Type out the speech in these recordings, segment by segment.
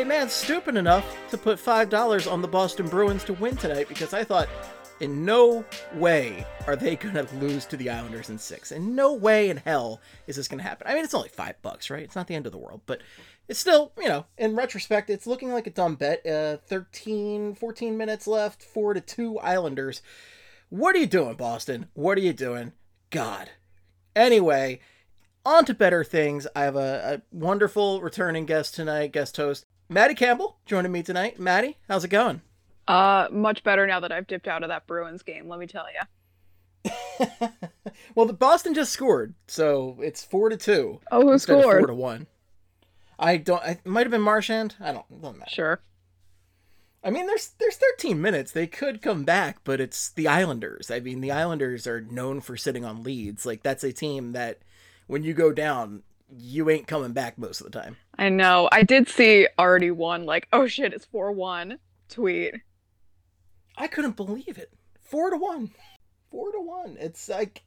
a man stupid enough to put $5 on the Boston Bruins to win tonight because I thought, in no way are they going to lose to the Islanders in six. In no way in hell is this going to happen. I mean, it's only five bucks, right? It's not the end of the world, but it's still, you know, in retrospect, it's looking like a dumb bet. Uh, 13, 14 minutes left, 4 to 2 Islanders. What are you doing, Boston? What are you doing? God. Anyway, on to better things. I have a, a wonderful returning guest tonight, guest host, Maddie Campbell, joining me tonight. Maddie, how's it going? Uh, much better now that I've dipped out of that Bruins game. Let me tell you. well, the Boston just scored, so it's four to two. Oh, who scored? Four to one. I don't. I, it might have been Marchand. I don't. Doesn't matter. Sure. I mean, there's there's 13 minutes. They could come back, but it's the Islanders. I mean, the Islanders are known for sitting on leads. Like that's a team that when you go down, you ain't coming back most of the time. I know. I did see already one like, oh shit, it's four one tweet. I couldn't believe it. Four to one. Four to one. It's like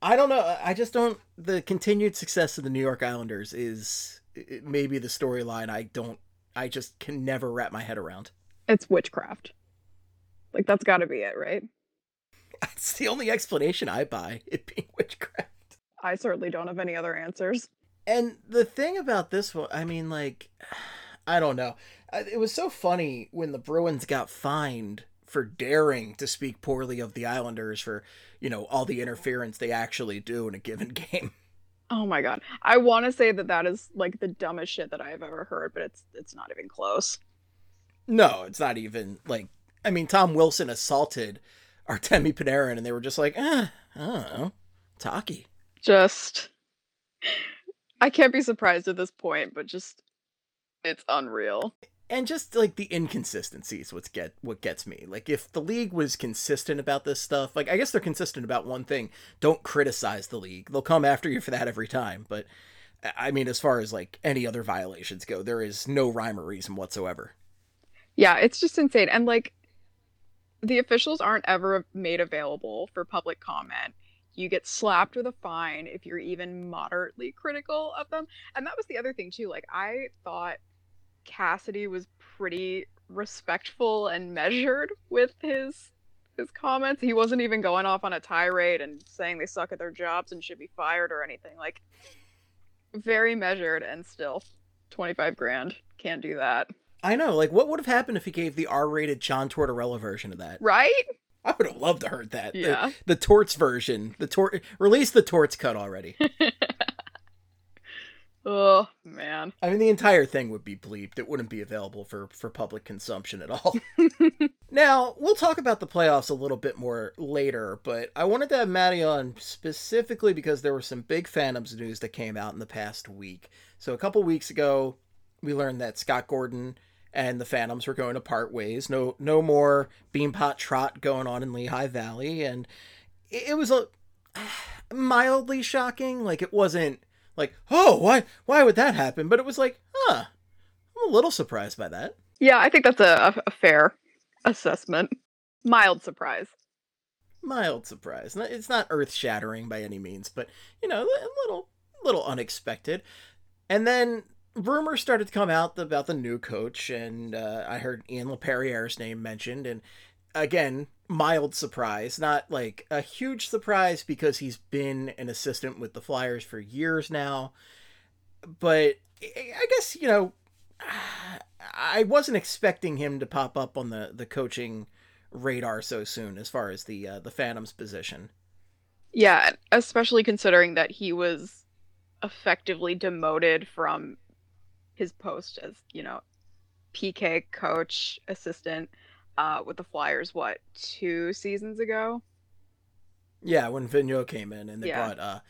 I don't know. I just don't. The continued success of the New York Islanders is maybe the storyline. I don't. I just can never wrap my head around. It's witchcraft. Like that's got to be it, right? It's the only explanation I buy. It being witchcraft. I certainly don't have any other answers. And the thing about this one, I mean, like, I don't know. It was so funny when the Bruins got fined for daring to speak poorly of the Islanders for, you know, all the interference they actually do in a given game. Oh my god. I want to say that that is like the dumbest shit that I've ever heard, but it's it's not even close. No, it's not even like. I mean, Tom Wilson assaulted Artemi Panarin, and they were just like, eh, I don't know, talkie. Just I can't be surprised at this point, but just it's unreal. and just like the inconsistencies what's get what gets me like if the league was consistent about this stuff like i guess they're consistent about one thing don't criticize the league they'll come after you for that every time but i mean as far as like any other violations go there is no rhyme or reason whatsoever Yeah, it's just insane. And like the officials aren't ever made available for public comment. You get slapped with a fine if you're even moderately critical of them. And that was the other thing too. Like I thought Cassidy was pretty respectful and measured with his his comments. He wasn't even going off on a tirade and saying they suck at their jobs and should be fired or anything. Like very measured and still 25 grand. Can't do that. i know like what would have happened if he gave the r-rated john tortorella version of that Right? I would have loved to heard that The- Yeah. the, torts version the tort release the torts cut already Oh man. I mean, the entire thing would be bleeped. It wouldn't be available for for public consumption at all. now, we'll talk about the playoffs a little bit more later, but I wanted to have Maddie on specifically because there were some big Phantoms news that came out in the past week. So, a couple weeks ago, we learned that Scott Gordon and the Phantoms were going to part ways. No, no more Beanpot Trot going on in Lehigh Valley, and it, was a mildly shocking. Like it wasn't like, oh, why, why would that happen? But it was like, huh, I'm a little surprised by that. Yeah, I think that's a, a, a fair assessment. Mild surprise. Mild surprise. It's not earth shattering by any means, but you know, a little, little unexpected. And then rumors started to come out about the new coach, and uh, I heard Ian LaPerriere's name mentioned, and again, mild surprise, not like a huge surprise because he's been an assistant with the Flyers for years now. But I guess, you know, I wasn't expecting him to pop up on the, the coaching radar so soon as far as the uh, the Phantoms position. Yeah, especially considering that he was effectively demoted from his post as, you know, PK coach assistant uh, with the Flyers, what, two seasons ago? Yeah, when Vigneault came in and they Yeah. brought uh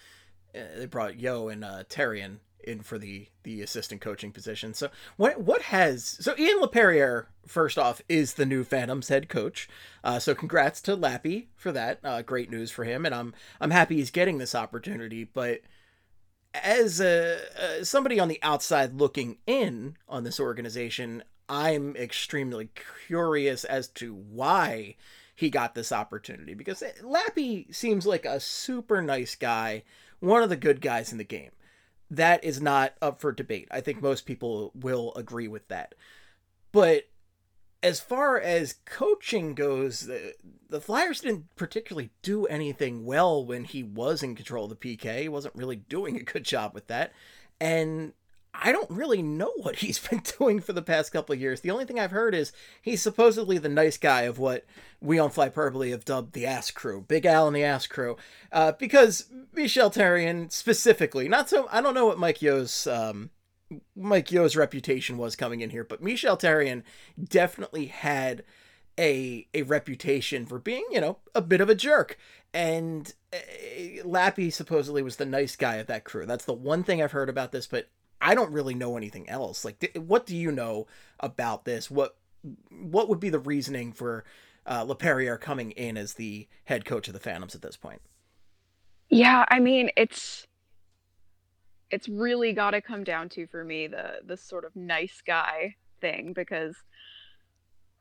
uh, they brought Yeo and uh Therrien in for the the assistant coaching position. So what what has so Ian Laperriere first off is the new Phantoms head coach. Uh, so congrats to Lappy for that. Uh, great news for him, and I'm I'm happy he's getting this opportunity. But as a, uh, somebody on the outside looking in on this organization, I'm extremely curious as to why he got this opportunity because Lappy seems like a super nice guy, one of the good guys in the game that is not up for debate. I think most people will agree with that. But as far as coaching goes, the, the Flyers didn't particularly do anything well when he was in control of the PK. He wasn't really doing a good job with that. And I don't really know what he's been doing for the past couple of years. The only thing I've heard is he's supposedly the nice guy of what we on Flyperbole have dubbed the ass crew, Big Al and the ass crew, uh, because Michel Therrien specifically, not so, I don't know what Mike Yeo's um, Mike Yeo's reputation was coming in here, but Michel Therrien definitely had a a reputation for being, you know, a bit of a jerk. And uh, Lappy supposedly was the nice guy of that crew. That's the one thing I've heard about this, but I don't really know anything else. Like, what do you know about this? What what would be the reasoning for uh, Laperriere coming in as the head coach of the Phantoms at this point? Yeah, I mean, it's it's really got to come down to for me the the sort of nice guy thing because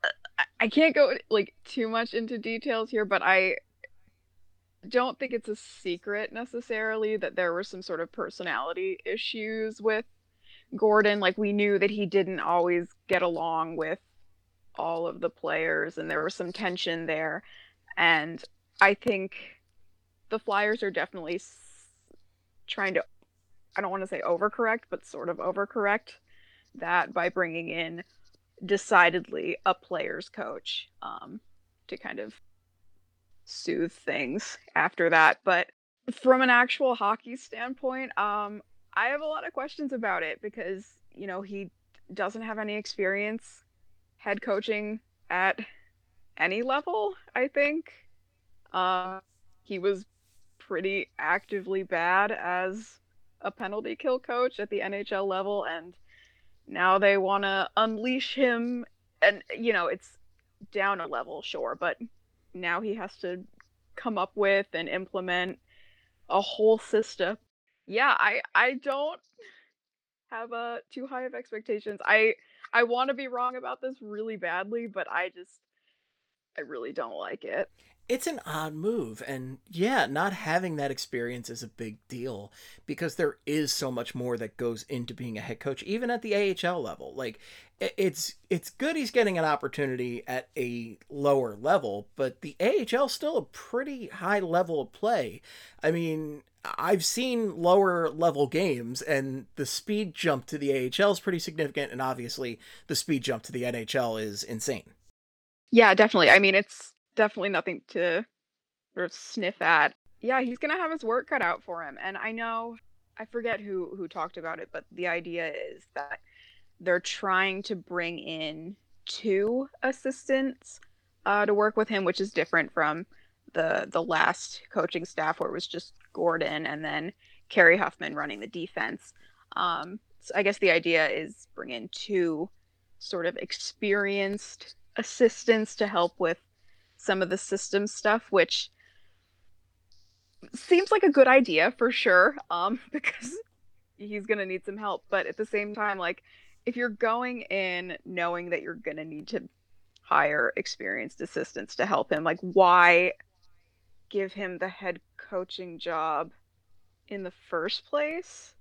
uh, I can't go like too much into details here, but I don't think it's a secret necessarily that there were some sort of personality issues with Gordon. Like we knew that he didn't always get along with all of the players and there was some tension there. And I think the Flyers are definitely s- trying to I don't want to say overcorrect, but sort of overcorrect that by bringing in decidedly a player's coach um, to kind of soothe things after that. But from an actual hockey standpoint, um, I have a lot of questions about it because, you know, he doesn't have any experience head coaching at any level, I think. Uh, he was pretty actively bad as a penalty kill coach at the NHL level, and now they want to unleash him. And, you know, it's down a level, sure, but now he has to come up with and implement a whole system. Yeah, I I don't have uh too high of expectations. I I want to be wrong about this really badly, but I just I really don't like it it's an odd move and yeah not having that experience is a big deal because there is so much more that goes into being a head coach even at the AHL level like it's it's good he's getting an opportunity at a lower level but the AHL still a pretty high level of play i mean I've seen lower level games, and the speed jump to the AHL is pretty significant, and obviously the speed jump to the NHL is insane. Yeah, definitely. I mean, it's definitely nothing to sort of sniff at. Yeah, he's gonna have his work cut out for him. And I know I forget who who talked about it, but the idea is that they're trying to bring in two assistants uh, to work with him, which is different from the the last coaching staff where it was just Gordon and then Kerry Huffman running the defense. Um, so I guess the idea is bring in two sort of experienced assistants to help with some of the system stuff, which seems like a good idea for sure, um, because he's gonna need some help. But at the same time, like if you're going in knowing that you're gonna need to hire experienced assistants to help him, like why give him the head coaching job in the first place?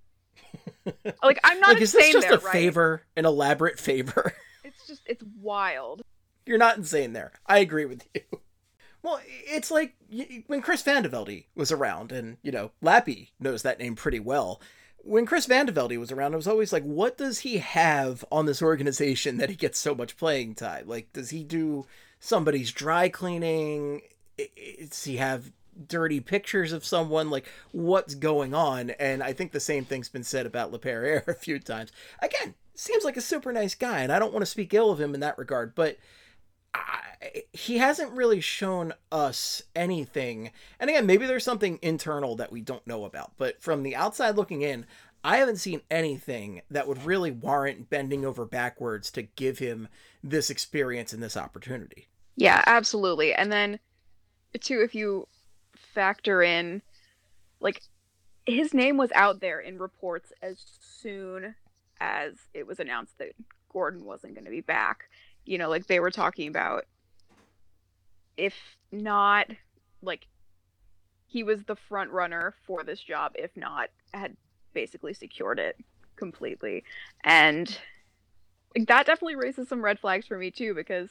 like I'm not like, is this just a right? favor, an elaborate favor? It's just it's wild. You're not insane there. I agree with you. Well, it's like when Chris Vandevelde was around, and, you know, Lappy knows that name pretty well. When Chris Vandevelde was around, it was always like, what does he have on this organization that he gets so much playing time? Like, does he do somebody's dry cleaning? Does he have dirty pictures of someone? Like, what's going on? And I think the same thing's been said about Laperriere a few times. Again, seems like a super nice guy, and I don't want to speak ill of him in that regard, but He hasn't really shown us anything. And again, maybe there's something internal that we don't know about. But from the outside looking in, I haven't seen anything that would really warrant bending over backwards to give him this experience and this opportunity. Yeah, absolutely. And then, too, if you factor in, like, his name was out there in reports as soon as it was announced that Gordon wasn't going to be back. You know, like they were talking about if not like he was the front runner for this job if not had basically secured it completely. And like, that definitely raises some red flags for me too because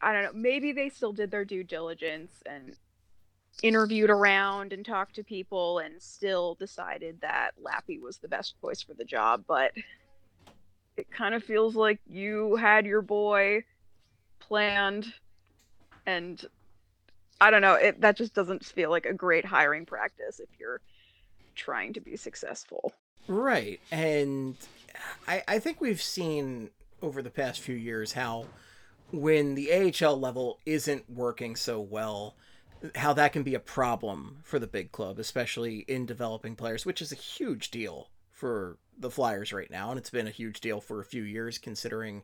i don't know maybe they still did their due diligence and interviewed around and talked to people and still decided that lappy was the best choice for the job but it kind of feels like you had your boy planned and I don't know, it that just doesn't feel like a great hiring practice if you're trying to be successful. Right. And I I think we've seen over the past few years how when the AHL level isn't working so well, how that can be a problem for the big club, especially in developing players, which is a huge deal for the Flyers right now, and it's been a huge deal for a few years considering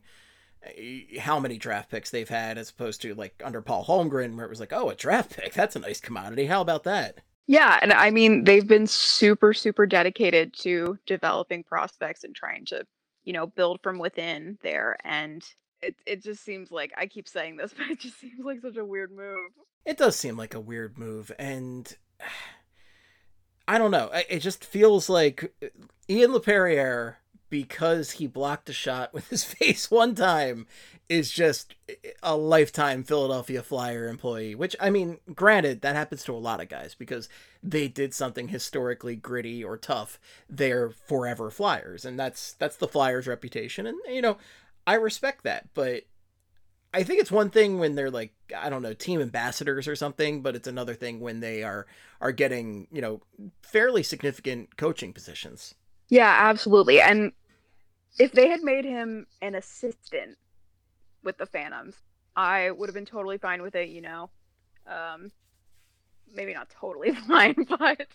eh, how many draft picks they've had as opposed to like under Paul Holmgren where it was like, "Oh, a draft pick, that's a nice commodity. How about that?" Yeah, and I mean, they've been super super dedicated to developing prospects and trying to, you know, build from within there and it it just seems like I keep saying this, but it just seems like such a weird move. It does seem like a weird move and I don't know. It just feels like uh, Ian Laperriere, because he blocked a shot with his face one time, is just a lifetime Philadelphia Flyer employee. Which, I mean, granted, that happens to a lot of guys because they did something historically gritty or tough. They're forever Flyers, and that's that's the Flyers' reputation. And you know, I respect that, but I think it's one thing when they're like I don't know team ambassadors or something, but it's another thing when they are are getting you know fairly significant coaching positions. Yeah, absolutely. And if they had made him an assistant with the Phantoms, I would have been totally fine with it. You know, um, maybe not totally fine, but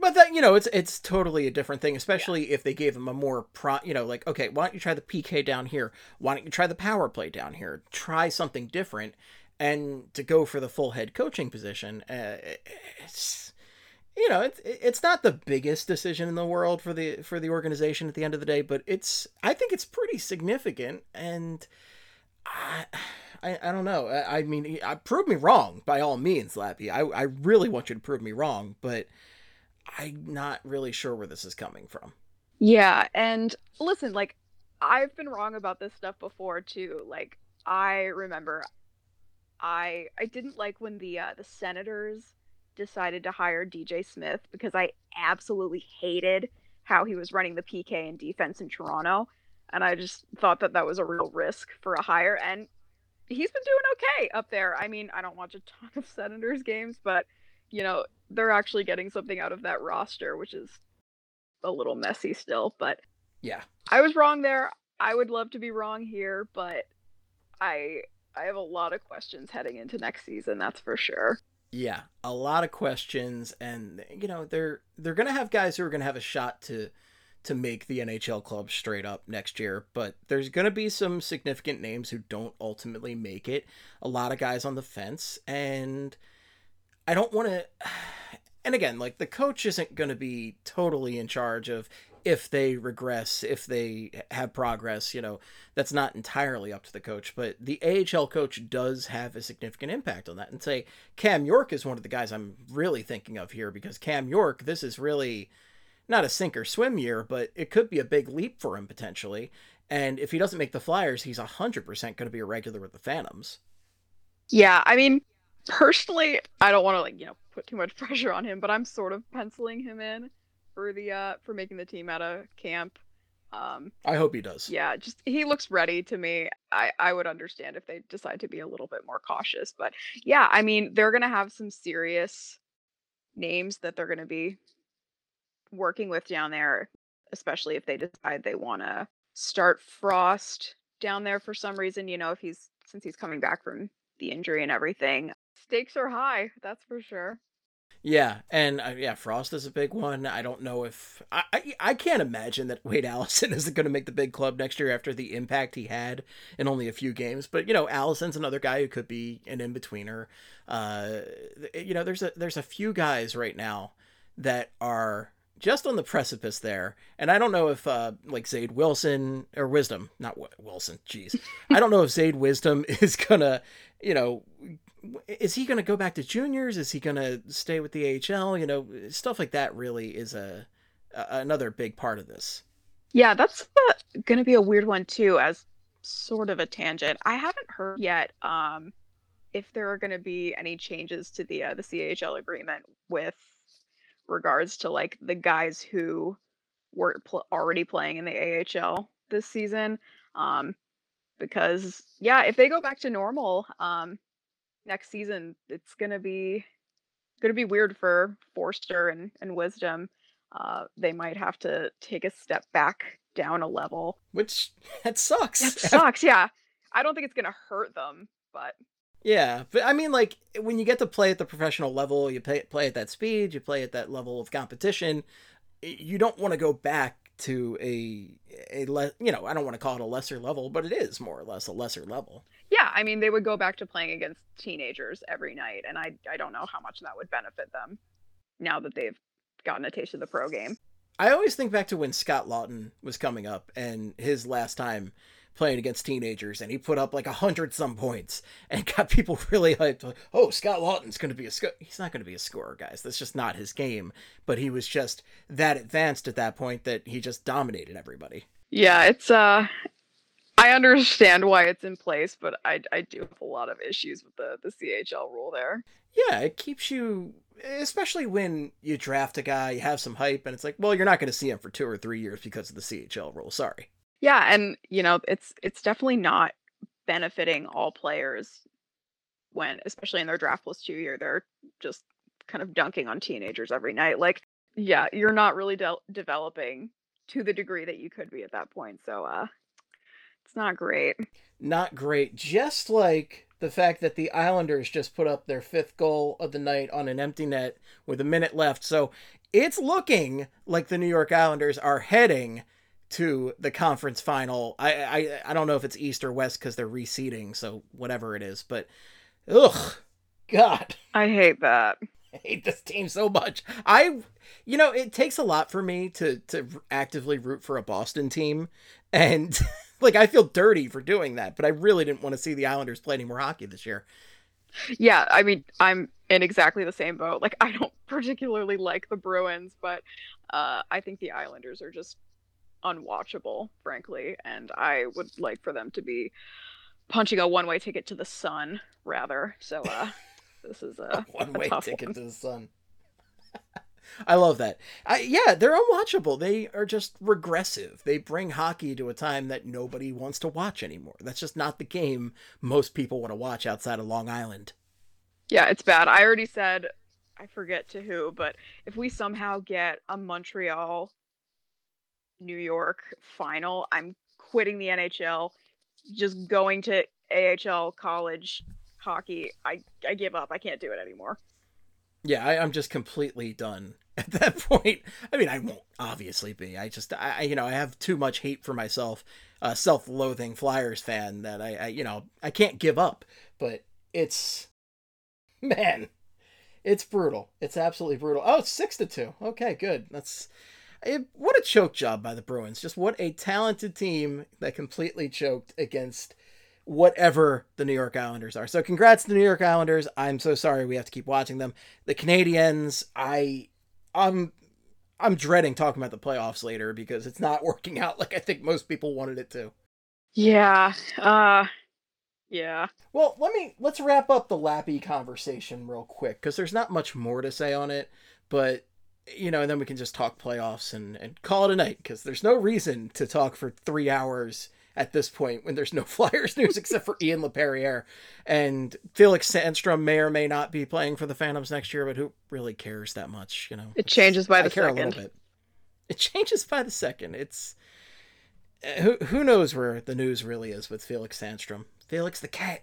but that you know, it's it's totally a different thing, especially yeah. if they gave him a more pro. You know, like okay, why don't you try the PK down here? Why don't you try the power play down here? Try something different, and to go for the full head coaching position, uh, it's you know, it's it's not the biggest decision in the world for the for the organization at the end of the day, but it's I think it's pretty significant, and I. I, I don't know. I, I mean, I, prove me wrong by all means, Lappy. I, I really want you to prove me wrong, but I'm not really sure where this is coming from. Yeah, and listen, like I've been wrong about this stuff before too. Like I remember I I didn't like when the uh, the Senators decided to hire DJ Smith because I absolutely hated how he was running the PK and defense in Toronto, and I just thought that that was a real risk for a hire. And he's been doing okay up there. I mean, I don't watch a ton of Senators games, but you know, they're actually getting something out of that roster, which is a little messy still. But yeah, I was wrong there. I would love to be wrong here, but I I have a lot of questions heading into next season. That's for sure. Yeah, a lot of questions, and you know they're they're gonna have guys who are gonna have a shot to to make the NHL club straight up next year, but there's going to be some significant names who don't ultimately make it. A lot of guys on the fence, and I don't want to. And again, like the coach isn't going to be totally in charge of if they regress, if they have progress, you know, that's not entirely up to the coach, but the AHL coach does have a significant impact on that. And say Cam York is one of the guys I'm really thinking of here because Cam York, this is really not a sink or swim year, but it could be a big leap for him potentially. And if he doesn't make the Flyers, he's 100% going to be a regular with the Phantoms. Yeah, I mean, personally, I don't want to like you know put too much pressure on him, but I'm sort of penciling him in for the uh for making the team out of camp. Um, I hope he does. Yeah, just he looks ready to me. I I would understand if they decide to be a little bit more cautious, but yeah, I mean they're gonna have some serious names that they're gonna be working with down there, especially if they decide they want to start Frost down there for some reason. You know, if he's since he's coming back from the injury and everything, stakes are high, that's for sure. Yeah, and uh, yeah, Frost is a big one. I don't know if I I, I can't imagine that Wade Allison isn't going to make the big club next year after the impact he had in only a few games. But you know, Allison's another guy who could be an in betweener. Uh, you know, there's a there's a few guys right now that are just on the precipice there. And I don't know if uh, like Zayde Wilson or Wisdom, not w- Wilson, jeez. I don't know if Zayde Wisdom is gonna, you know, is he gonna go back to juniors? Is he gonna stay with the AHL? You know, stuff like that really is a, a another big part of this. Yeah, that's gonna be a weird one too, as sort of a tangent. I haven't heard yet um, if there are gonna be any changes to the uh, the CHL agreement with regards to like the guys who were pl- already playing in the AHL this season. Um, because yeah, if they go back to normal um, next season, it's gonna be gonna be weird for Foerster and, and Wisdom. Uh, they might have to take a step back down a level, which that sucks. That sucks. Yeah, I don't think it's gonna hurt them, but yeah, but I mean, like when you get to play at the professional level, you play play at that speed, you play at that level of competition. You don't want to go back to a a le- you know I don't want to call it a lesser level, but it is more or less a lesser level. Yeah, I mean they would go back to playing against teenagers every night, and I I don't know how much that would benefit them now that they've gotten a taste of the pro game. I always think back to when Scott Laughton was coming up and his last time playing against teenagers, and he put up like a hundred some points and got people really hyped. Like, oh, Scott Laughton's going to be a sc-. he's not going to be a scorer, guys. That's just not his game. But he was just that advanced at that point that he just dominated everybody. Yeah, it's uh, I understand why it's in place, but I I do have a lot of issues with the the CHL rule there. Yeah, it keeps you especially when you draft a guy, you have some hype, and it's like, well, you're not going to see him for two or three years because of the CHL rule. Sorry. Yeah, and you know, it's it's definitely not benefiting all players when especially in their draft plus two year they're just kind of dunking on teenagers every night. Like, yeah, you're not really de- developing to the degree that you could be at that point. So uh it's not great. Not great. Just like the fact that the Islanders just put up their fifth goal of the night on an empty net with a minute left. So it's looking like the New York Islanders are heading to the conference final. I I, I don't know if it's East or West because they're reseeding, so whatever it is. But ugh, God, I hate that. I hate this team so much. I, you know, it takes a lot for me to to actively root for a Boston team, and like I feel dirty for doing that. But I really didn't want to see the Islanders play any more hockey this year. Yeah, I mean, I'm in exactly the same boat. Like, I don't particularly like the Bruins, but uh, I think the Islanders are just unwatchable, frankly, and I would like for them to be punching a one-way ticket to the sun rather. So uh this is a, one-way a ticket one. to the sun. I love that. I, yeah, they're unwatchable. They are just regressive. They bring hockey to a time that nobody wants to watch anymore. That's just not the game most people want to watch outside of Long Island. Yeah, it's bad. I already said I forget to who, but if we somehow get a Montreal New York final, I'm quitting the NHL, just going to AHL college hockey. I I give up. I can't do it anymore. Yeah, I, I'm just completely done at that point. I mean, I won't obviously be. I just, I, I you know, I have too much hate for myself, uh, self-loathing Flyers fan that I, I, you know, I can't give up. But it's, man, it's brutal. It's absolutely brutal. Oh, it's six to two. Okay, good. That's it, what a choke job by the Bruins. Just what a talented team that completely choked against whatever the New York Islanders are. So congrats to the New York Islanders. I'm so sorry we have to keep watching them. The Canadiens, I I'm I'm dreading talking about the playoffs later because it's not working out like I think most people wanted it to. Yeah. Uh yeah. Well, let me let's wrap up the Lappy conversation real quick because there's not much more to say on it, but you know, and then we can just talk playoffs and and call it a night because there's no reason to talk for three hours at this point when there's no Flyers news except for Ian LaPerriere and Felix Sandstrom may or may not be playing for the Phantoms next year, but who really cares that much? You know, It changes by I the care second. a little bit. It changes by the second. It's uh, who who knows where the news really is with Felix Sandstrom. Felix the cat.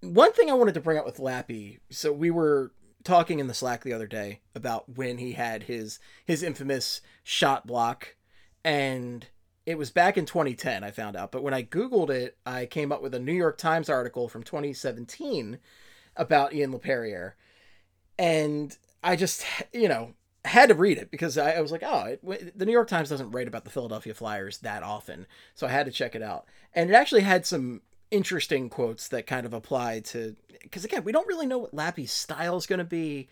One thing I wanted to bring up with Lappy. So we were talking in the Slack the other day about when he had his his infamous shot block, and it was back in 2010. I found out, but when I googled it, I came up with a New York Times article from 2017 about Ian Laperriere, and I just you know had to read it because I, I was like, oh, it, the New York Times doesn't write about the Philadelphia Flyers that often, so I had to check it out, and it actually had some interesting quotes that kind of apply to because again we don't really know what Lappy's style is going to be.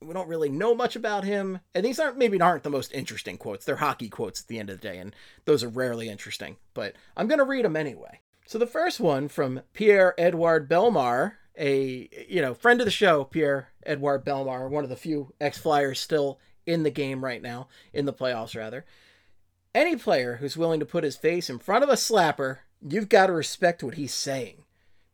We don't really know much about him and these aren't maybe aren't the most interesting quotes. They're hockey quotes at the end of the day and those are rarely interesting but i'm going to read them anyway. So the first one from pierre edouard bellemare a you know friend of the show pierre edouard bellemare one of the few ex-flyers still in the game right now in the playoffs rather. Any player who's willing to put his face in front of a slapper You've got to respect what he's saying,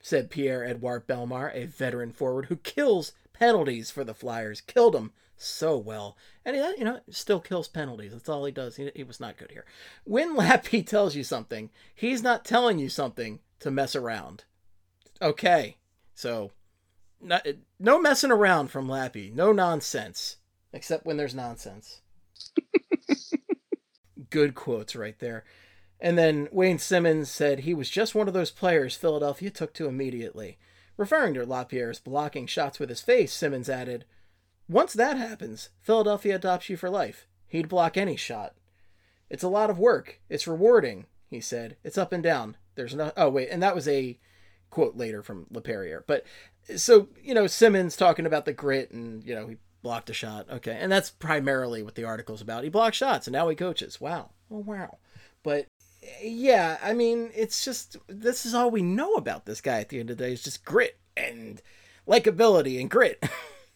said Pierre Edouard Bellemare, a veteran forward who kills penalties for the Flyers. Killed them so well. And, he, uh, you know, still kills penalties. That's all he does. He, he was not good here. When Lappy tells you something, he's not telling you something to mess around. Okay. So, not, no messing around from Lappy. No nonsense. Except when there's nonsense. good quotes right there. And then Wayne Simmonds said he was just one of those players Philadelphia took to immediately. Referring to Lapierre's blocking shots with his face, Simmonds added, Once that happens, Philadelphia adopts you for life. He'd block any shot. It's a lot of work. It's rewarding, he said. It's up and down. There's no. Oh, wait. And that was a quote later from Laperriere. But so, you know, Simmonds talking about the grit and, you know, he blocked a shot. Okay. And that's primarily what the article's about. He blocked shots and now he coaches. Wow. Oh, wow. But yeah, I mean, it's just this is all we know about this guy at the end of the day. It's just grit and likability and grit.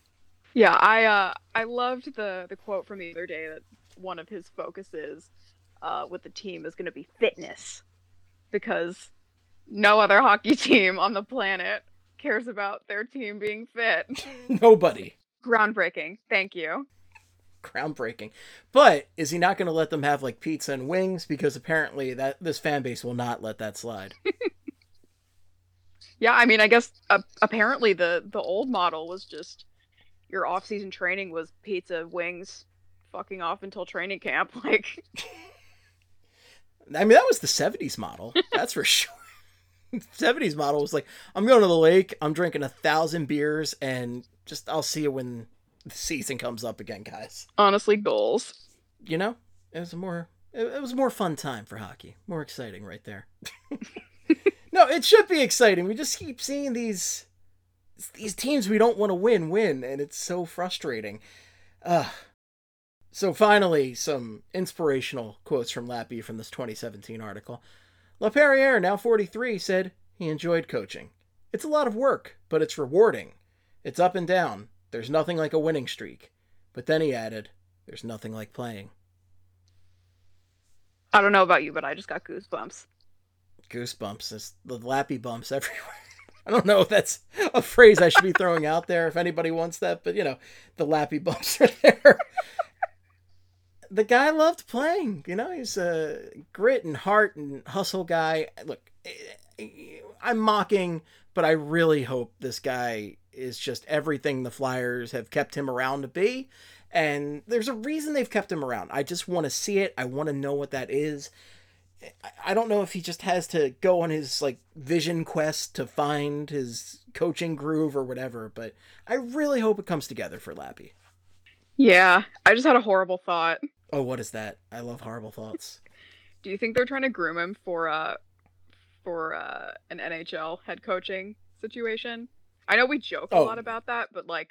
yeah, I uh I loved the the quote from the other day that one of his focuses uh with the team is going to be fitness because no other hockey team on the planet cares about their team being fit. Nobody. Groundbreaking. Thank you groundbreaking. But is he not going to let them have like pizza and wings? Because apparently that this fan base will not let that slide. yeah, I mean, I guess uh, apparently the the old model was just your off season training was pizza, wings, fucking off until training camp. Like, I mean, that was the '70s model. That's for sure. 70s model was like, I'm going to the lake, I'm drinking a thousand beers, and just I'll see you when the season comes up again, guys. Honestly, goals. You know, it was a more it, was a more fun time for hockey. More exciting, right there. no, it should be exciting. We just keep seeing these these teams we don't want to win win, and it's so frustrating. Uh so finally, some inspirational quotes from Lappy from this 2017 article. LaPerriere, now 43, said he enjoyed coaching. It's a lot of work, but it's rewarding. It's up and down, there's nothing like a winning streak. But then he added, There's nothing like playing. I don't know about you, but I just got goosebumps. Goosebumps. It's the lappy bumps everywhere. I don't know if that's a phrase I should be throwing out there if anybody wants that, but you know, the lappy bumps are there. the guy loved playing. You know, he's a grit and heart and hustle guy. Look, I'm mocking, but I really hope this guy is just everything the Flyers have kept him around to be. And there's a reason they've kept him around. I just want to see it. I want to know what that is. I don't know if he just has to go on his like vision quest to find his coaching groove or whatever, but I really hope it comes together for Lappy. Yeah, I just had a horrible thought. Oh, what is that? I love horrible thoughts. Do you think they're trying to groom him for uh for uh an NHL head coaching situation? I know we joke oh. a lot about that, but like,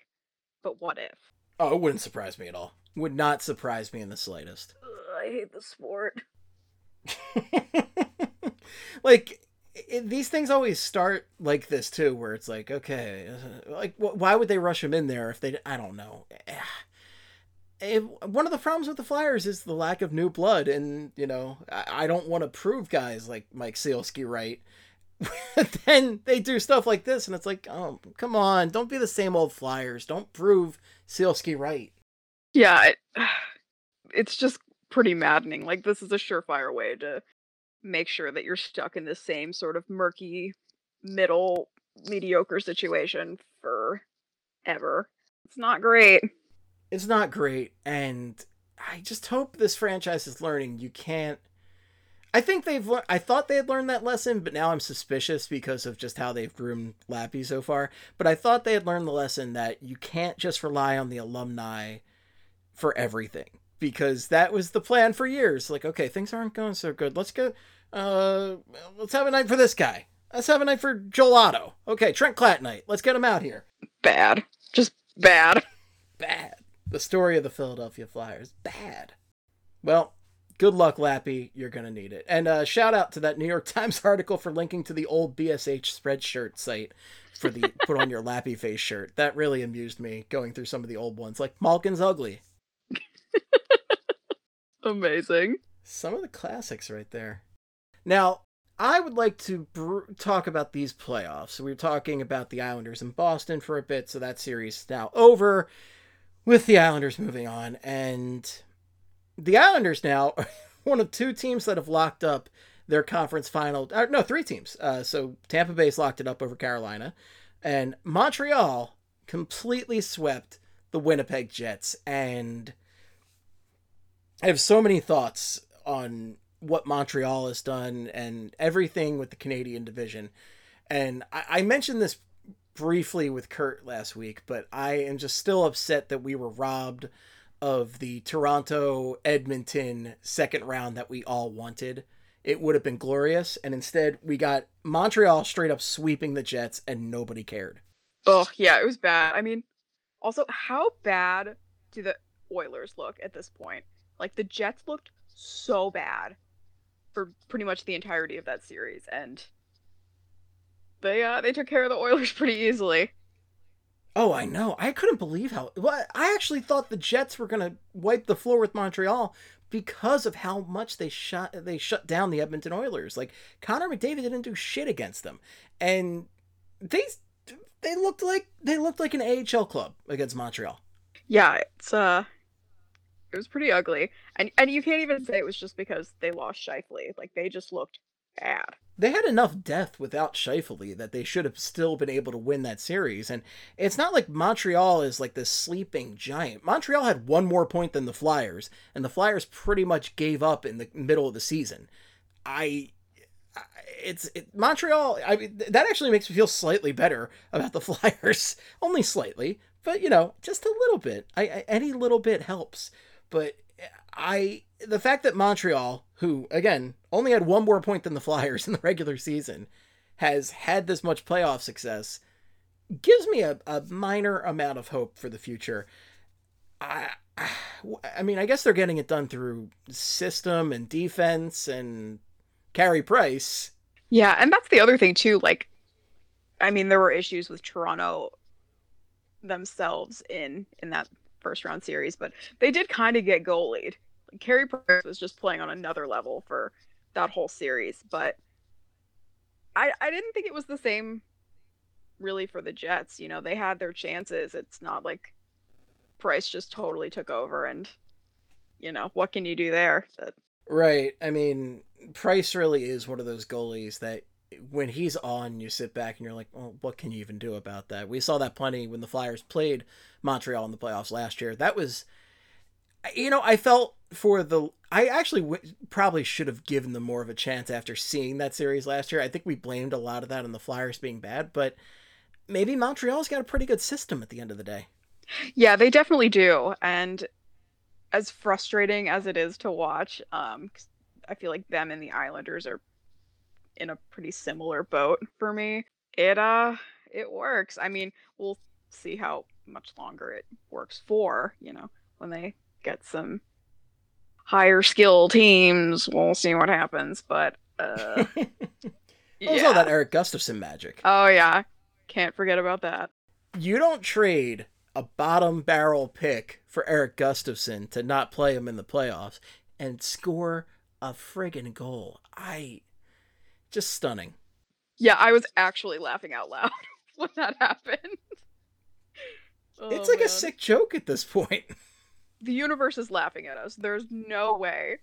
but what if? Oh, it wouldn't surprise me at all. Would not surprise me in the slightest. Ugh, I hate the sport. like it, these things always start like this too, where it's like, okay, uh, like wh- why would they rush him in there if they? I don't know. If, one of the problems with the Flyers is the lack of new blood, and you know, I, I don't want to prove guys like Mike Sielski right then they do stuff like this, and it's like, oh, come on, don't be the same old Flyers. Don't prove Sielski right. Yeah, it, it's just pretty maddening. Like this is a surefire way to make sure that you're stuck in the same sort of murky, middle, mediocre situation forever. It's not great. It's not great, and I just hope this franchise is learning you can't. I think they've. lear- I thought they had learned that lesson, but now I'm suspicious because of just how they've groomed Lappy so far. But I thought they had learned the lesson that you can't just rely on the alumni for everything because that was the plan for years. Like, okay, things aren't going so good. Let's go. Uh, let's have a night for this guy. Let's have a night for Joel Otto. Okay, Trent Clatnight. Let's get him out here. Bad. Just bad. Bad. The story of the Philadelphia Flyers. Bad. Well, good luck, Lappy. You're gonna need it. And uh, shout out to that New York Times article for linking to the old BSH spreadshirt site for the put on your Lappy face shirt. That really amused me going through some of the old ones, like Malkin's ugly. Amazing. Some of the classics right there. Now, I would like to br- talk about these playoffs. We were talking about the Islanders in Boston for a bit, so that series is now over with the Islanders moving on. And the Islanders now are one of two teams that have locked up their conference final. Uh, no, three teams. Uh, so Tampa Bay's locked it up over Carolina, and Montreal completely swept the Winnipeg Jets. And I have so many thoughts on what Montreal has done and everything with the Canadian division. And I, I mentioned this briefly with Kurt last week, but I am just still upset that we were robbed of the Toronto Edmonton second round that we all wanted. It would have been glorious, and instead we got Montreal straight up sweeping the Jets, and nobody cared. Oh, yeah, it was bad. I mean, also, how bad do the Oilers look at this point? Like, the Jets looked so bad for pretty much the entirety of that series, and they uh they took care of the Oilers pretty easily. Oh, I know. I couldn't believe how. Well, I actually thought the Jets were gonna wipe the floor with Montreal because of how much they shut they shut down the Edmonton Oilers. Like Connor McDavid didn't do shit against them, and they they looked like they looked like an AHL club against Montreal. Yeah, it's uh it was pretty ugly. And and you can't even say it was just because they lost Scheifele. Like they just looked bad. They had enough depth without Scheifele that they should have still been able to win that series. And it's not like Montreal is like this sleeping giant. Montreal had one more point than the Flyers, and the Flyers pretty much gave up in the middle of the season. I I- it's it, Montreal. I mean, that actually makes me feel slightly better about the Flyers, only slightly, but you know, just a little bit. I, I any little bit helps. But I the fact that Montreal, who again only had one more point than the Flyers in the regular season, has had this much playoff success, gives me a, a minor amount of hope for the future. I, I mean, I guess they're getting it done through system and defense and Carey Price. Yeah, and that's the other thing too. Like, I mean, there were issues with Toronto themselves in in that first round series, but they did kind of get goalied. Carey Price was just playing on another level for that whole series, but I I didn't think it was the same really for the Jets. You know, they had their chances. It's not like Price just totally took over and you know, what can you do there? Right. I mean, Price really is one of those goalies that when he's on, you sit back and you're like, well, what can you even do about that? We saw that plenty when the Flyers played Montreal in the playoffs last year. That was, you know, I felt for the. I actually w- probably should have given them more of a chance after seeing that series last year. I think we blamed a lot of that on the Flyers being bad, but maybe Montreal's got a pretty good system at the end of the day. Yeah, they definitely do. And as frustrating as it is to watch, um, I feel like them and the Islanders are in a pretty similar boat for me. It uh it works. I mean, we'll see how much longer it works for, you know, when they get some higher skill teams, we'll see what happens. But uh yeah. that Erik Gustafsson magic. Oh yeah. Can't forget about that. you don't trade a bottom barrel pick for Erik Gustafsson to not play him in the playoffs and score a friggin' goal. I just stunning. Yeah, I was actually laughing out loud when that happened. it's Oh, like a sick joke at this point. The universe is laughing at us. There's no way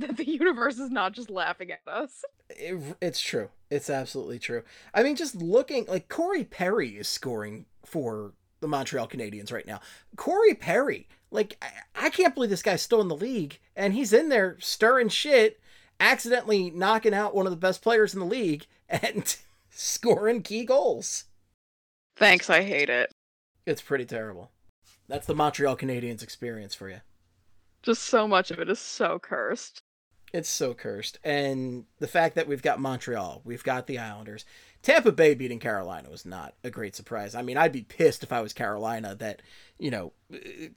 that the universe is not just laughing at us. It, it's true. It's absolutely true. I mean, just looking like Corey Perry is scoring for the Montreal Canadiens right now. Corey Perry, like I, I can't believe this guy's still in the league and he's in there stirring shit, accidentally knocking out one of the best players in the league and scoring key goals. Thanks, I hate it. It's pretty terrible. That's the Montreal Canadiens experience for you. Just so much of it is so cursed. It's so cursed. And the fact that we've got Montreal, we've got the Islanders. Tampa Bay beating Carolina was not a great surprise. I mean, I'd be pissed if I was Carolina that, you know,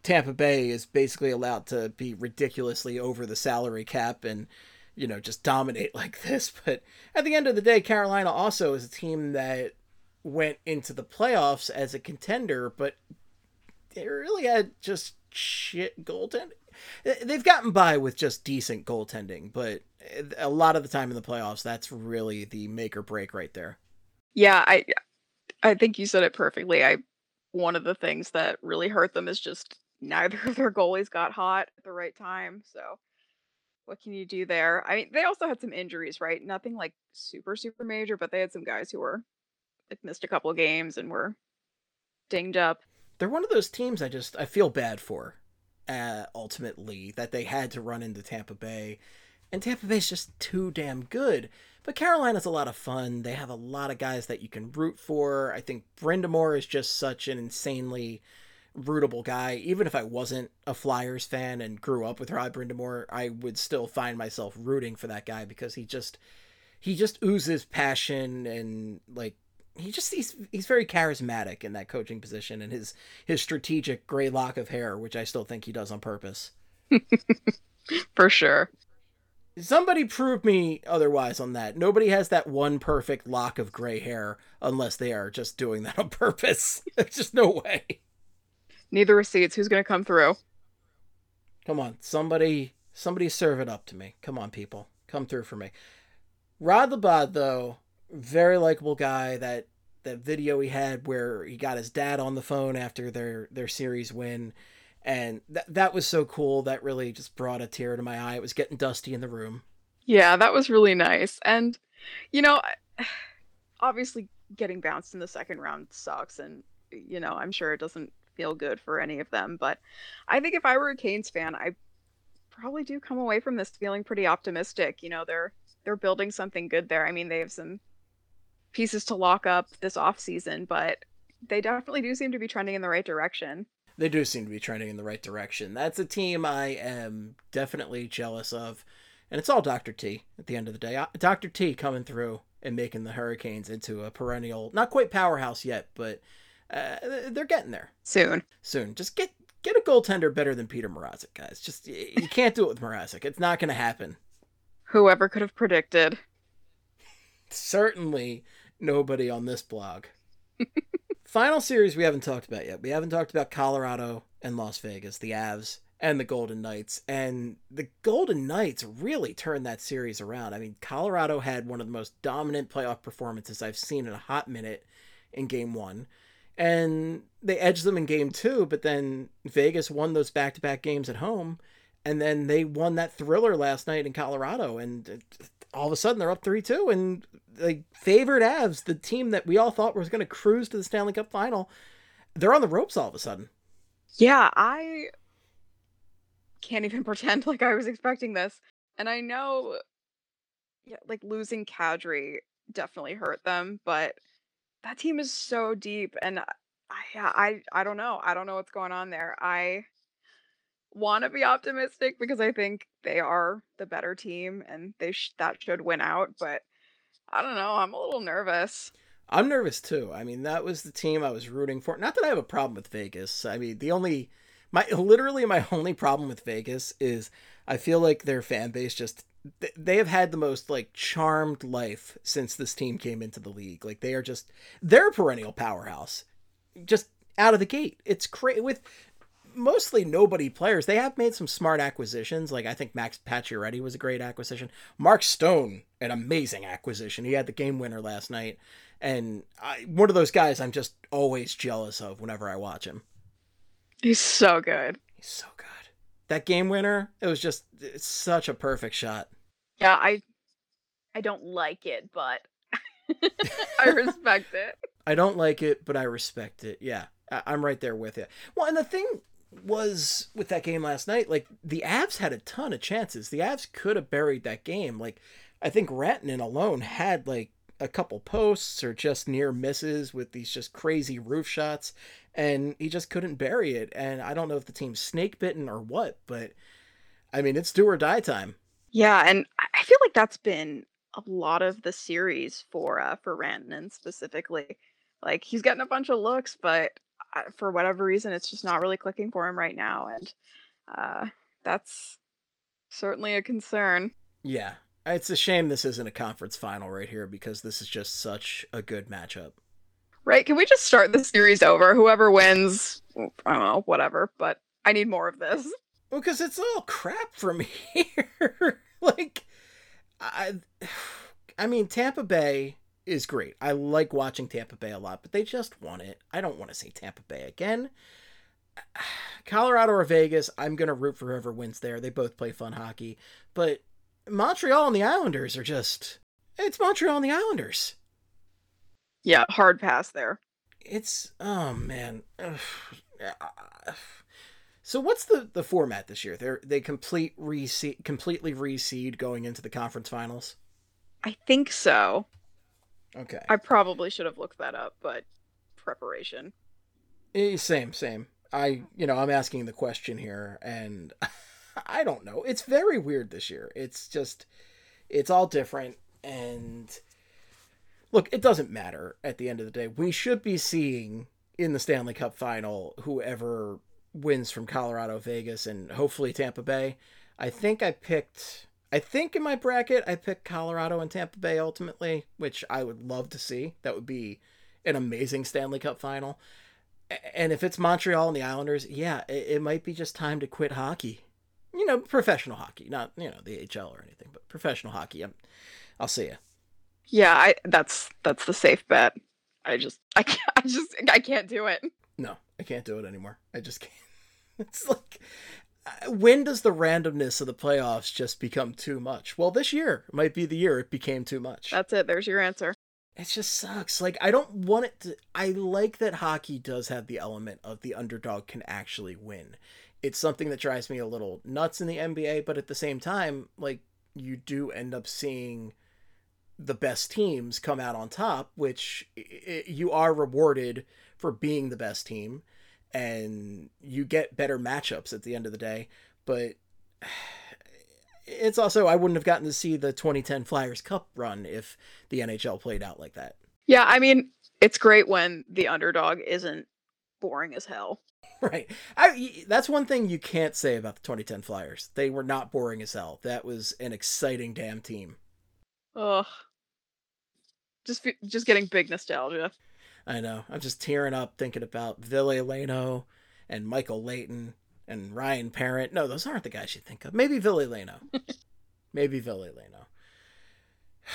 Tampa Bay is basically allowed to be ridiculously over the salary cap and, you know, just dominate like this. But at the end of the day, Carolina also is a team that went into the playoffs as a contender, but they really had just shit goaltending. They've gotten by with just decent goaltending, but a lot of the time in the playoffs, that's really the make or break right there. Yeah, I I think you said it perfectly. I one of the things that really hurt them is just neither of their goalies got hot at the right time. So what can you do there? I mean, they also had some injuries, right? Nothing like super super major, but they had some guys who were like missed a couple games and were dinged up. They're one of those teams I just I feel bad for. Uh, ultimately, that they had to run into Tampa Bay, and Tampa Bay's just too damn good. But Carolina's a lot of fun. They have a lot of guys that you can root for. I think Brind'Amour is just such an insanely rootable guy. Even if I wasn't a Flyers fan and grew up with Rod Brind'Amour, I would still find myself rooting for that guy because he just he just oozes passion and like he just he's he's very charismatic in that coaching position and his his strategic gray lock of hair, which I still think he does on purpose. For sure. Somebody prove me otherwise on that. Nobody has that one perfect lock of gray hair unless they are just doing that on purpose. There's just no way. Neither receipts. Who's gonna come through? Come on, somebody somebody serve it up to me. Come on, people. Come through for me. Rod the Bod, though, very likable guy. That that video he had where he got his dad on the phone after their their series win, and that that was so cool. That really just brought a tear to my eye. It was getting dusty in the room. Yeah, that was really nice. And you know, obviously getting bounced in the second round sucks and you know, I'm sure it doesn't feel good for any of them, but I think if I were a Canes fan, I probably do come away from this feeling pretty optimistic. You know, they're they're building something good there. I mean, they have some pieces to lock up this off season, but they definitely do seem to be trending in the right direction. They do seem to be trending in the right direction. That's a team I am definitely jealous of. And it's all Dr. T at the end of the day. Dr. T coming through and making the Hurricanes into a perennial, not quite powerhouse yet, but uh, they're getting there. Soon. Soon. Just get get a goaltender better than Peter Mrazek, guys. Just you can't do it with Mrazek. It's not going to happen. Whoever could have predicted. Certainly nobody on this blog. Final series we haven't talked about yet. We haven't talked about Colorado and Las Vegas, the Avs and the Golden Knights. And the Golden Knights really turned that series around. I mean, Colorado had one of the most dominant playoff performances I've seen in a hot minute in game one. And they edged them in game two, but then Vegas won those back to back games at home. And then they won that thriller last night in Colorado. And all of a sudden they're up 3 2. And like favored Avs, the team that we all thought was going to cruise to the Stanley Cup final, they're on the ropes all of a sudden. Yeah, I can't even pretend like I was expecting this. And I know yeah, like losing Kadri definitely hurt them, but that team is so deep and I I I don't know. I don't know what's going on there. I want to be optimistic because I think they are the better team and they sh- that should win out, but I don't know. I'm a little nervous. I'm nervous too. I mean, that was the team I was rooting for. Not that I have a problem with Vegas. I mean, the only my literally my only problem with Vegas is I feel like their fan base just they have had the most like charmed life since this team came into the league. Like they are just they're a perennial powerhouse. Just out of the gate. It's crazy with mostly nobody players. They have made some smart acquisitions. Like I think Max Pacioretty was a great acquisition. Mark Stone, an amazing acquisition. He had the game winner last night, and I, one of those guys I'm just always jealous of whenever I watch him. He's so good. He's so good. That game winner, it was just it's such a perfect shot. Yeah, I I don't like it, but I respect it. I don't like it, but I respect it. Yeah, I- I'm right there with you. Well, and the thing was with that game last night, like the Avs had a ton of chances. The Avs could have buried that game. Like I think Rantanen alone had like a couple posts or just near misses with these just crazy roof shots, and he just couldn't bury it. And I don't know if the team's snake bitten or what, but I mean it's do or die time. Yeah, and I feel like that's been a lot of the series for uh, for Rantanen specifically. Like he's getting a bunch of looks, but for whatever reason, it's just not really clicking for him right now, and uh, that's certainly a concern. Yeah, it's a shame this isn't a conference final right here because this is just such a good matchup. Right? Can we just start the series over? Whoever wins, I don't know, whatever. But I need more of this. Well, because it's all crap from here. like, I, I mean, Tampa Bay is great. I like watching Tampa Bay a lot, but they just won it. I don't want to see Tampa Bay again. Colorado or Vegas, I'm gonna root for whoever wins there. They both play fun hockey, but Montreal and the Islanders are just. It's Montreal and the Islanders. Yeah, hard pass there. It's oh man. So what's the the format this year? They're they complete reseed, completely reseed going into the conference finals. I think so. Okay. I probably should have looked that up, but preparation. Eh, Same, same. I you know I'm asking the question here, and I don't know. It's very weird this year. It's just it's all different, and look, it doesn't matter at the end of the day. We should be seeing in the Stanley Cup final whoever wins from Colorado, Vegas, and hopefully Tampa Bay. I think I picked. I think in my bracket I picked Colorado and Tampa Bay ultimately, which I would love to see. That would be an amazing Stanley Cup final. And if it's Montreal and the Islanders, yeah, it, might be just time to quit hockey. You know, professional hockey, not you know the HL or anything, but professional hockey. I'm, I'll see you. Yeah, I that's that's the safe bet. I just I can't I just I can't do it. No, I can't do it anymore. I just can't. It's like, when does the randomness of the playoffs just become too much? Well, this year might be the year it became too much. That's it. There's your answer. It just sucks. Like, I don't want it to. I like that hockey does have the element of the underdog can actually win. It's something that drives me a little nuts in the NBA, but at the same time, like, you do end up seeing the best teams come out on top, which i- i- you are rewarded for being the best team and you get better matchups at the end of the day. But it's also, I wouldn't have gotten to see the 2010 Flyers Cup run if the NHL played out like that. Yeah, I mean, it's great when the underdog isn't boring as hell. Right. I, that's one thing you can't say about the 2010 Flyers. They were not boring as hell. That was an exciting damn team. Ugh. Just just getting big nostalgia. I know. I'm just tearing up thinking about Ville Leino and Michael Leighton and Ryan Parent. No, those aren't the guys you think of. Maybe Ville Leino. Maybe Ville Leino.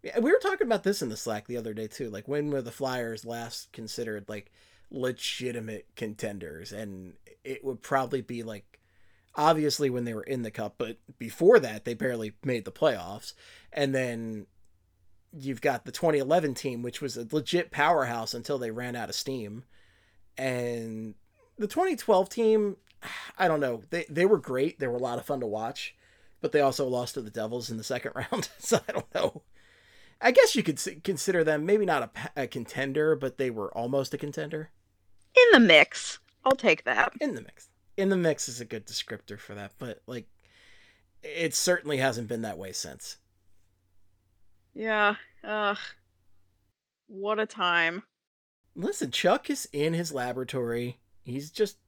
Yeah, we were talking about this in the Slack the other day too. Like when were the Flyers last considered like legitimate contenders? And it would probably be like obviously when they were in the cup, but before that they barely made the playoffs. And then you've got the 2011 team, which was a legit powerhouse until they ran out of steam. And the 2012 team, I don't know. They they were great. They were a lot of fun to watch, but they also lost to the Devils in the second round. so I don't know. I guess you could consider them maybe not a, a contender, but they were almost a contender In the mix. I'll take that. in the mix. In the mix is a good descriptor for that, but like it certainly hasn't been that way since. Yeah. Ugh. What a time. Listen, Chuck is in his laboratory. He's just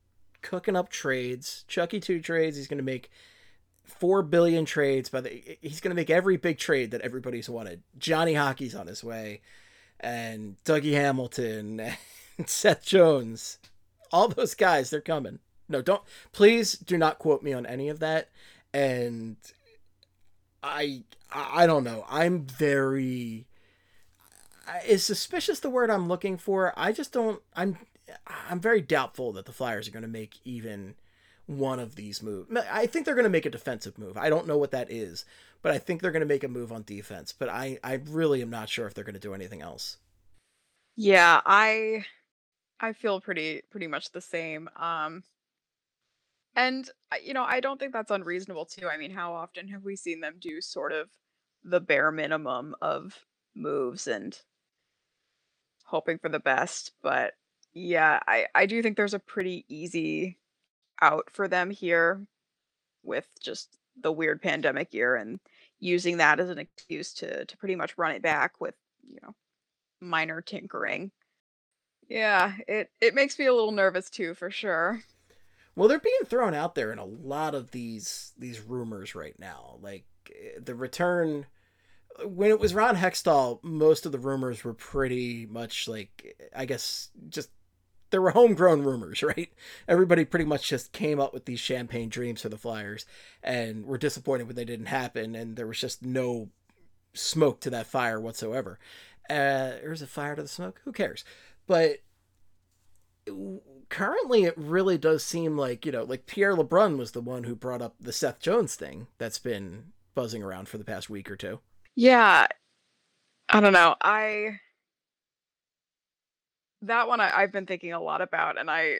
cooking up trades. Chucky two trades. He's going to make four billion trades. By the he's going to make every big trade that everybody's wanted. Johnny Hockey's on his way, and Dougie Hamilton and Seth Jones. All those guys, they're coming. No, don't please do not quote me on any of that. And I I don't know. I'm very is suspicious the word I'm looking for. I just don't. I'm I'm very doubtful that the Flyers are going to make even one of these moves. I think they're going to make a defensive move. I don't know what that is, but I think they're going to make a move on defense. But I I really am not sure if they're going to do anything else. Yeah, I I feel pretty pretty much the same. Um and I- you know, I don't think that's unreasonable too. I mean, how often have we seen them do sort of the bare minimum of moves and hoping for the best, but yeah, I I do think there's a pretty easy out for them here with just the weird pandemic year and using that as an excuse to to pretty much run it back with, you know, minor tinkering. Yeah, it it makes me a little nervous too, for sure. Well, they're being thrown out there in a lot of these these rumors right now. Like eh, the return when it was Ron Hextall, most of the rumors were pretty much like I guess just there were homegrown rumors, right? Everybody pretty much just came up with these champagne dreams for the Flyers and were disappointed when they didn't happen and there was just no smoke to that fire whatsoever. Uh, or is it fire to the smoke? Who cares? But currently it really does seem like you know like pierre lebrun was the one who brought up the seth jones thing that's been buzzing around for the past week or two Yeah, I don't know. I that one I, I've been thinking a lot about, and I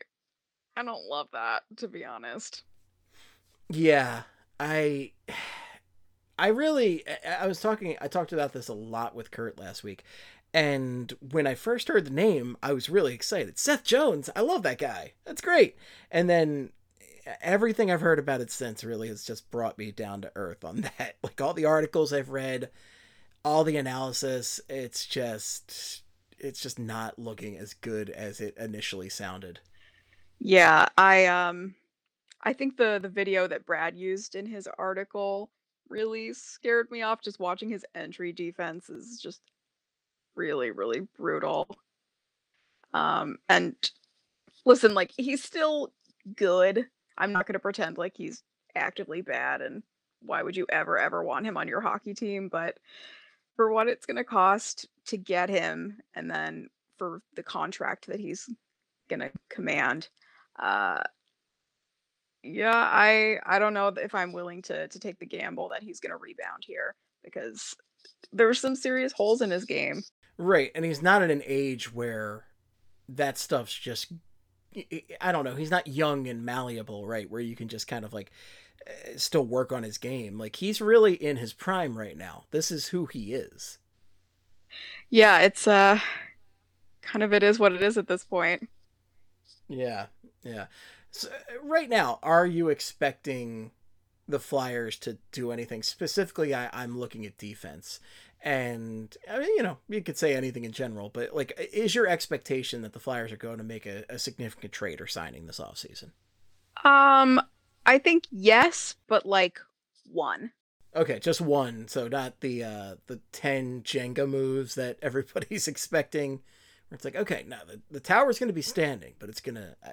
I don't love that to be honest. yeah i i really I, I was talking i talked about this a lot with kurt last week and when i first heard the name i was really excited. Seth jones i love that guy. That's great. And then everything i've heard about it since really has just brought me down to earth on that. Like all the articles i've read all the analysis it's just it's just not looking as good as it initially sounded. Yeah, I um I think the the video that Brad used in his article really scared me off. Just watching his entry defense is just really, really brutal. Um, and listen, like he's still good. I'm not gonna pretend like he's actively bad and why would you ever, ever want him on your hockey team? But for what it's gonna cost to get him and then for the contract that he's gonna command, uh yeah, I I don't know if I'm willing to to take the gamble that he's gonna rebound here because there's some serious holes in his game. Right and he's not at an age where that stuff's just i don't know he's not young and malleable right where you can just kind of like eh, still work on his game. Like he's really in his prime right now. This is who he is. Yeah, it's uh kind of it is what it is at this point. yeah yeah. So, right now are you expecting the flyers to do anything? Specifically I, i'm looking at defense and I mean, you know you could say anything in general but like is your expectation that the flyers are going to make a, a significant trade or signing this offseason Um I think yes, but like one. Okay, just one. So not the uh the ten Jenga moves that everybody's expecting. It's like, okay, now the, the tower's going to be standing, but it's gonna. I,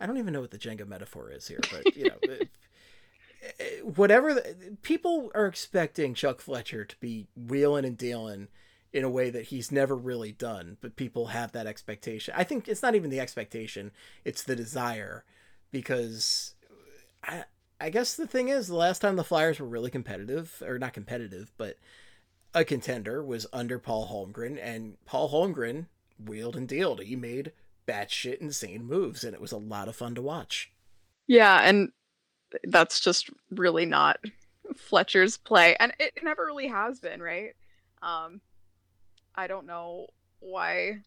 I don't even know what the Jenga metaphor is here, but you know, whatever. The, people are expecting Chuck Fletcher to be wheeling and dealing in a way that he's never really done, but people have that expectation. I think it's not even the expectation; it's the desire, because I I guess the thing is, the last time the Flyers were really competitive, or not competitive, but a contender was under Paul Holmgren, and Paul Holmgren wheeled and dealed. He made batshit insane moves, and it was a lot of fun to watch. Yeah, and that's just really not Fletcher's play. And it never really has been, right? Um I don't know why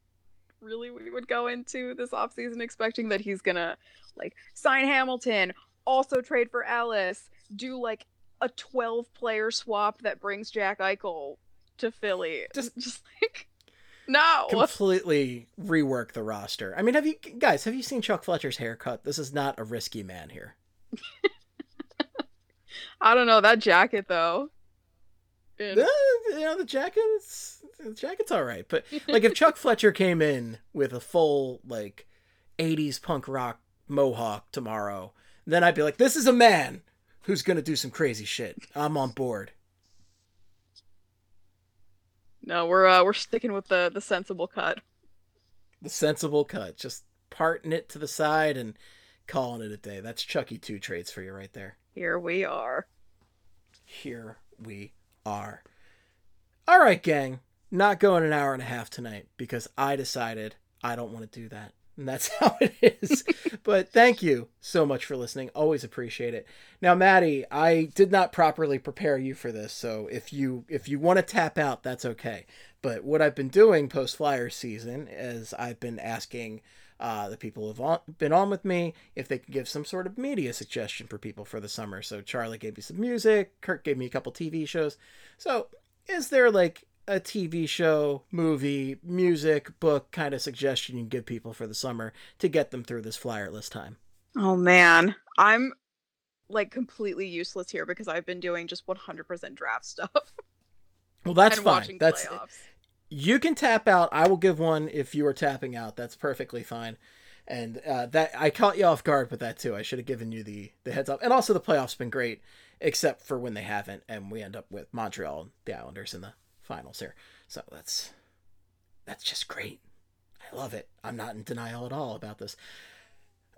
really we would go into this offseason expecting that he's gonna like sign Hamilton, also trade for Ellis, do like a 12 player swap that brings Jack Eichel to Philly. Just- just like no. Completely rework the roster. I mean, have you guys have you seen Chuck Fletcher's haircut? This is not a risky man here. I don't know that jacket though. And- you know, the jacket's the jacket's all right, but like if Chuck Fletcher came in with a full like 80s punk rock mohawk tomorrow, then I'd be like, this is a man who's gonna do some crazy shit. I'm on board. No, we're uh, we're sticking with the the sensible cut. The sensible cut, just parting it to the side and calling it a day. That's Chucky two trades for you right there. Here we are. Here we are. All right, gang. not going an hour and a half tonight because I decided I don't want to do that. And that's how it is. but thank you so much for listening. Always appreciate it. Now, Maddie, I did not properly prepare you for this, so if you if you want to tap out, that's okay. But what I've been doing post flyer season is I've been asking uh, the people who've on, been on with me if they can give some sort of media suggestion for people for the summer. So Charlie gave me some music, Kurt gave me a couple TV shows. So is there like a TV show, movie, music, book kind of suggestion you can give people for the summer to get them through this flyerless time? Oh man, I'm like completely useless here because I've been doing just 100% draft stuff. Well, that's fine. That's playoffs. You can tap out. I will give one if you are tapping out. That's perfectly fine. And uh, that I caught you off guard with that too. I should have given you the the heads up. And also the playoffs have been great, except for when they haven't, and we end up with Montreal and the Islanders in the finals here. So that's that's just great. I love it. I'm not in denial at all about this.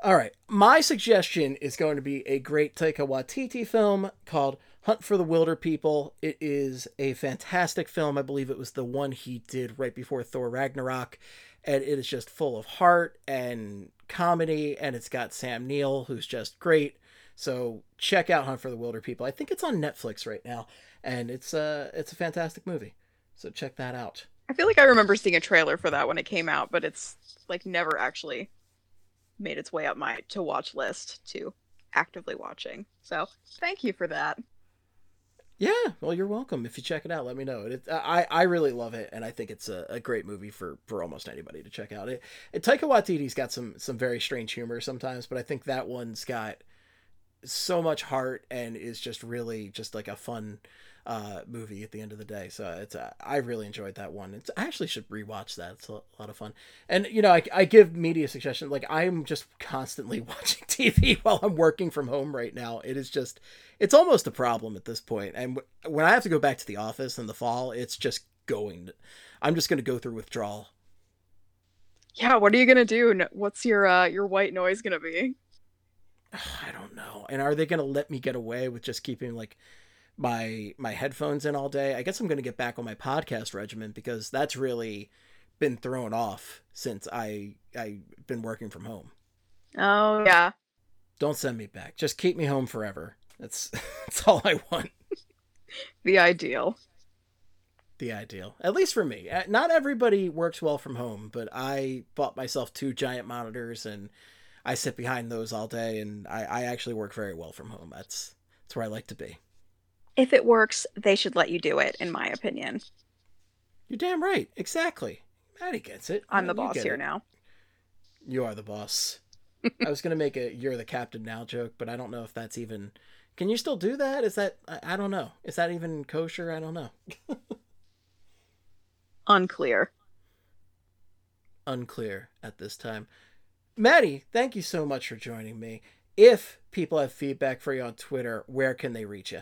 All right, my suggestion is going to be a great Taika Waititi film called Hunt for the Wilderpeople. It is a fantastic film. I believe it was the one he did right before Thor Ragnarok, and it is just full of heart and comedy, and it's got Sam Neill, who's just great. So check out Hunt for the Wilderpeople. I think it's on Netflix right now, and it's a it's a fantastic movie. So check that out. I feel like I remember seeing a trailer for that when it came out, but it's like never actually made its way up my to watch list to actively watching. So thank you for that. Yeah, well, you're welcome. If you check it out, let me know. It, I I really love it, and I think it's a, a great movie for, for almost anybody to check out. It, it Taika Waititi's got some some very strange humor sometimes, but I think that one's got so much heart and is just really just like a fun uh, movie at the end of the day. So it's uh, I really enjoyed that one. It's I actually should rewatch that. It's a lot of fun. And you know, I, I give media suggestions. Like I'm just constantly watching TV while I'm working from home right now. It is just it's almost a problem at this point. And w- when I have to go back to the office in the fall, it's just going. I'm just going to go through withdrawal. Yeah, what are you gonna do? What's your uh your white noise gonna be? I don't know. And are they going to let me get away with just keeping like my my headphones in all day? I guess I'm going to get back on my podcast regimen because that's really been thrown off since I I've been working from home. Oh yeah. Don't send me back. Just keep me home forever. That's that's all I want. The ideal. The ideal, at least for me. Uh, Not everybody works well from home, but I bought myself two giant monitors and I sit behind those all day, and I, I actually work very well from home. That's that's where I like to be. If it works, they should let you do it, in my opinion. You're damn right. Exactly. Maddie gets it. I'm the boss here it. now. You are the boss. I was gonna make a "you're the captain now" joke, but I don't know if that's even. Can you still do that? Is that I, I don't know. Is that even kosher? I don't know. Unclear. Unclear at this time. Maddie, thank you so much for joining me. If people have feedback for you on Twitter, where can they reach you?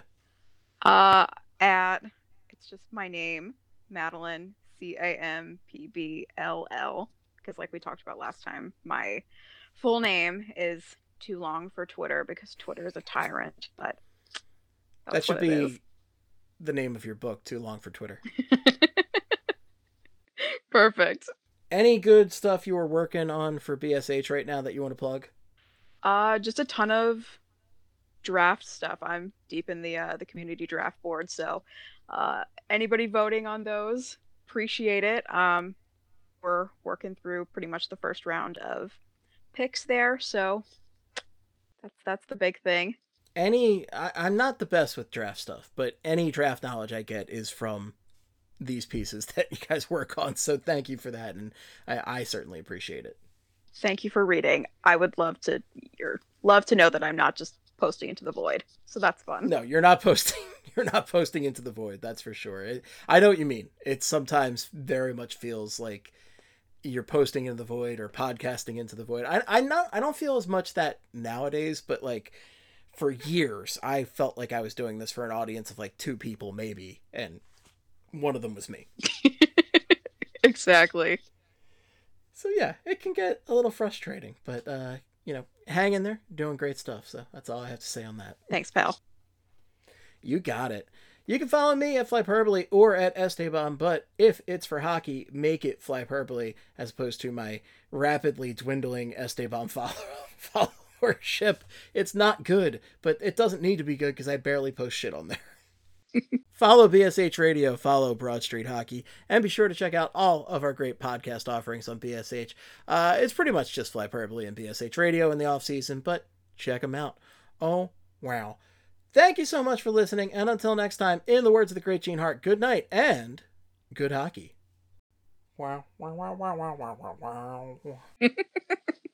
Uh, at it's just my name, Madeline, C A M P B L L. Because, like we talked about last time, my full name is too long for Twitter because Twitter is a tyrant. But that should it is. be the name of your book. Too long for Twitter. perfect. Any good stuff you are working on for BSH right now that you want to plug? Uh, just a ton of draft stuff. I'm deep in the uh, the community draft board, so uh, anybody voting on those, appreciate it. Um, we're working through pretty much the first round of picks there, so that's that's the big thing. any I, i'm not the best with draft stuff but any draft knowledge i get is from these pieces that you guys work on so thank you for that and i, I certainly appreciate it Thank you for reading. I would love to your love to know that I'm not just posting into the void. So that's fun. no you're not posting you're not posting into the void that's for sure it, i know what you mean it sometimes very much feels like you're posting into the void or podcasting into the void i i not i don't feel as much that nowadays but like for years i felt like i was doing this for an audience of like two people maybe and one of them was me exactly. So yeah, it can get a little frustrating, but uh, you know, hang in there, doing great stuff. So that's all I have to say on that. Thanks, pal. You got it. You can follow me at Flyperbole or at Esteban, but if it's for hockey, make it Flyperbole as opposed to my rapidly dwindling Esteban follow- followership. It's not good, but it doesn't need to be good because I barely post shit on there. Follow BSH Radio, follow Broad Street Hockey, and be sure to check out all of our great podcast offerings on BSH. Uh, it's pretty much just fly Flyperbole and BSH Radio in the off season, but check them out. Oh, wow. Thank you so much for listening, and until next time, in the words of the great Gene Hart, good night and good hockey. Wow, wow, wow, wow, wow, wow, wow, wow.